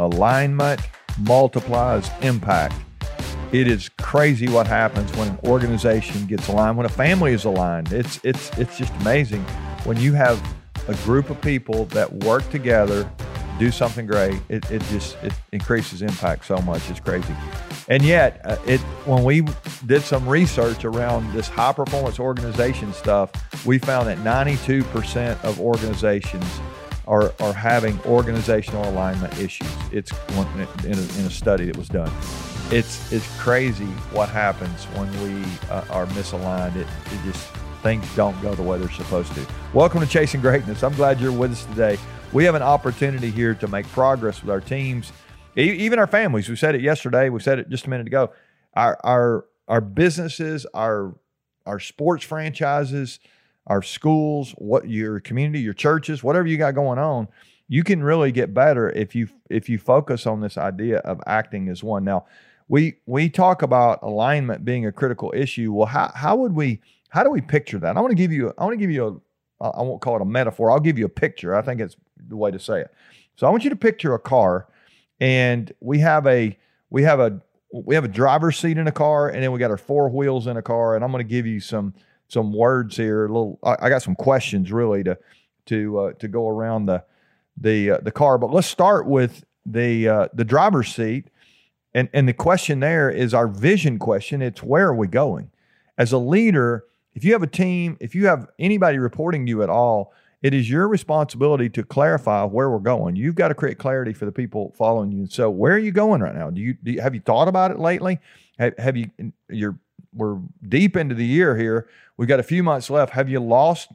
alignment multiplies impact. It is crazy what happens when an organization gets aligned, when a family is aligned. It's it's it's just amazing when you have a group of people that work together, do something great. It, it just it increases impact so much. It's crazy. And yet, uh, it when we did some research around this high performance organization stuff, we found that 92% of organizations are, are having organizational alignment issues. It's in, a, in a study that was done. It's it's crazy what happens when we uh, are misaligned. It, it just things don't go the way they're supposed to. Welcome to Chasing Greatness. I'm glad you're with us today. We have an opportunity here to make progress with our teams, even our families. We said it yesterday. We said it just a minute ago. Our our our businesses, our our sports franchises, our schools, what your community, your churches, whatever you got going on, you can really get better if you if you focus on this idea of acting as one. Now, we we talk about alignment being a critical issue. Well, how how would we how do we picture that? I want to give you I want to give you a I won't call it a metaphor. I'll give you a picture. I think it's the way to say it. So I want you to picture a car and we have a we have a we have a driver's seat in a car and then we got our four wheels in a car and I'm going to give you some some words here. A little, I, I got some questions really to to uh, to go around the the uh, the car. But let's start with the uh, the driver's seat, and and the question there is our vision question. It's where are we going? As a leader, if you have a team, if you have anybody reporting to you at all, it is your responsibility to clarify where we're going. You've got to create clarity for the people following you. So, where are you going right now? Do you, do you have you thought about it lately? Have, have you? You're we're deep into the year here. We've got a few months left. Have you lost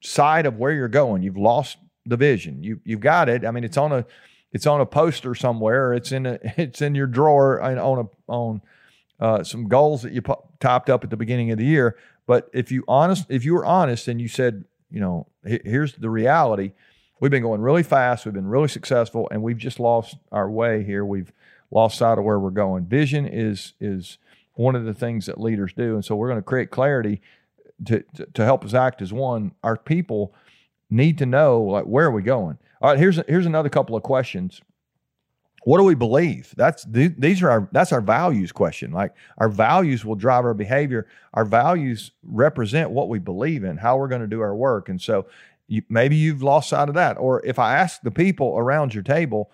sight of where you're going? You've lost the vision. You you've got it. I mean, it's on a it's on a poster somewhere. It's in a it's in your drawer and on a on uh, some goals that you topped up at the beginning of the year. But if you honest if you were honest and you said, you know, here's the reality. We've been going really fast. We've been really successful, and we've just lost our way here. We've lost sight of where we're going. Vision is is one of the things that leaders do. And so we're going to create clarity to, to, to, help us act as one. Our people need to know like where are we going? All right, here's here's another couple of questions. What do we believe? That's these are our that's our values question. Like our values will drive our behavior. Our values represent what we believe in, how we're going to do our work. And so you, maybe you've lost sight of that. Or if I ask the people around your table,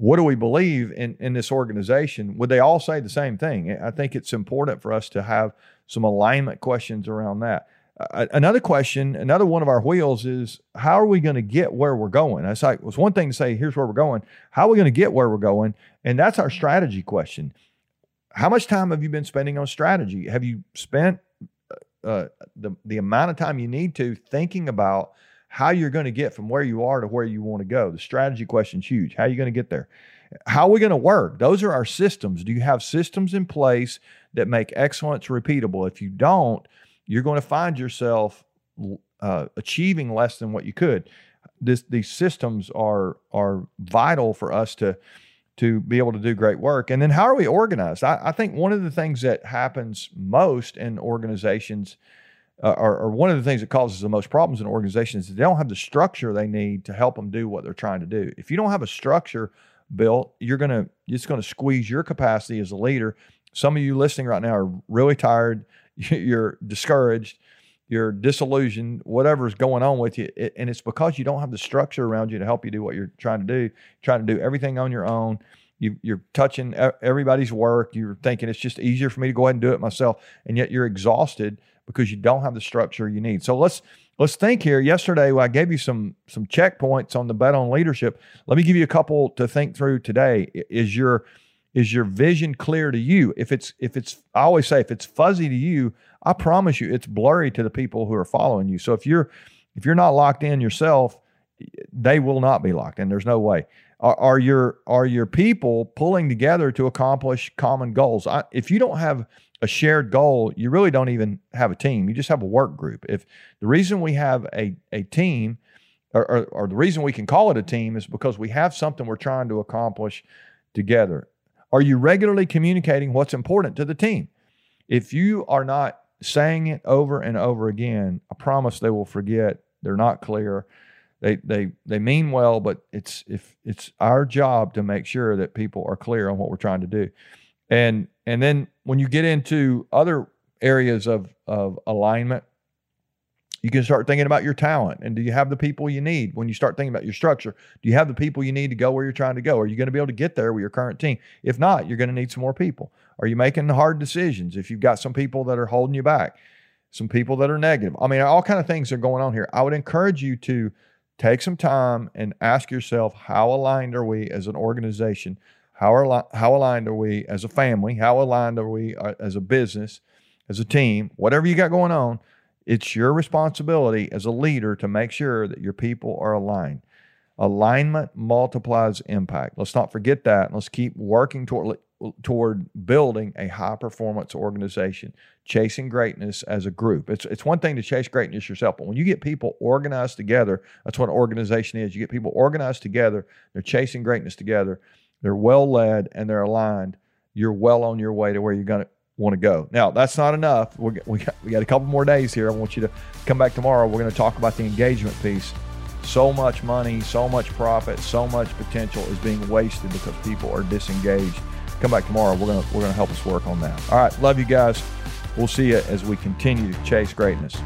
what do we believe in, in this organization? Would they all say the same thing? I think it's important for us to have some alignment questions around that. Uh, another question, another one of our wheels is how are we going to get where we're going? It's like, it's one thing to say, here's where we're going. How are we going to get where we're going? And that's our strategy question. How much time have you been spending on strategy? Have you spent uh, uh the, the amount of time you need to thinking about how you're going to get from where you are to where you want to go. The strategy question is huge. How are you going to get there? How are we going to work? Those are our systems. Do you have systems in place that make excellence repeatable? If you don't, you're going to find yourself uh, achieving less than what you could. This, these systems are are vital for us to to be able to do great work. And then how are we organized? I, I think one of the things that happens most in organizations uh, one of the things that causes the most problems in organizations is they don't have the structure they need to help them do what they're trying to do. If you don't have a structure built, you're gonna it's to squeeze your capacity as a leader. Some of you listening right now are really tired. You're discouraged. You're disillusioned. Whatever's going on with you, it, and it's because you don't have the structure around you to help you do what you're trying to do. Trying to do everything on your own. You, you're touching everybody's work. You're thinking it's just easier for me to go ahead and do it myself, and yet you're exhausted because you don't have the structure you need. So let's let's think here. Yesterday I gave you some some checkpoints on the bet on leadership. Let me give you a couple to think through today. Is your is your vision clear to you? If it's if it's I always say if it's fuzzy to you, I promise you it's blurry to the people who are following you. So if you're if you're not locked in yourself, they will not be locked in. There's no way. Are, are your are your people pulling together to accomplish common goals? I, if you don't have a shared goal, you really don't even have a team. You just have a work group. If the reason we have a, a team, or, or, or, the reason we can call it a team, is because we have something we're trying to accomplish together. Are you regularly communicating what's important to the team? If you are not saying it over and over again, I promise they will forget. They're not clear. They they they mean well, but it's if it's our job to make sure that people are clear on what we're trying to do. And and then when you get into other areas of of alignment, you can start thinking about your talent and do you have the people you need? When you start thinking about your structure do you have the people you need to go where you're trying to go? Are you going to be able to get there with your current team? If not you're going to need some more people. Are you making hard decisions? If you've got some people that are holding you back some people that are negative. I mean all kind of things are going on here. I would encourage you to take some time and ask yourself how aligned are we as an organization how, how aligned are we as a family how aligned are we uh, as a business as a team whatever you got going on it's your responsibility as a leader to make sure that your people are aligned. Alignment multiplies impact. Let's not forget that. Let's keep working toward toward building a high performance organization, chasing greatness as a group. It's it's one thing to chase greatness yourself, but when you get people organized together, that's what an organization is. You get people organized together, they're chasing greatness together, they're well led and they're aligned. You're well on your way to where you're going to want to go. Now, that's not enough. We're, we, got, we got a couple more days here. I want you to come back tomorrow. We're going to talk about the engagement piece. So much money, so much profit, so much potential is being wasted because people are disengaged. Come back tomorrow. We're to we're to help us work on that. All right, love you guys. We'll see you as we continue to chase greatness.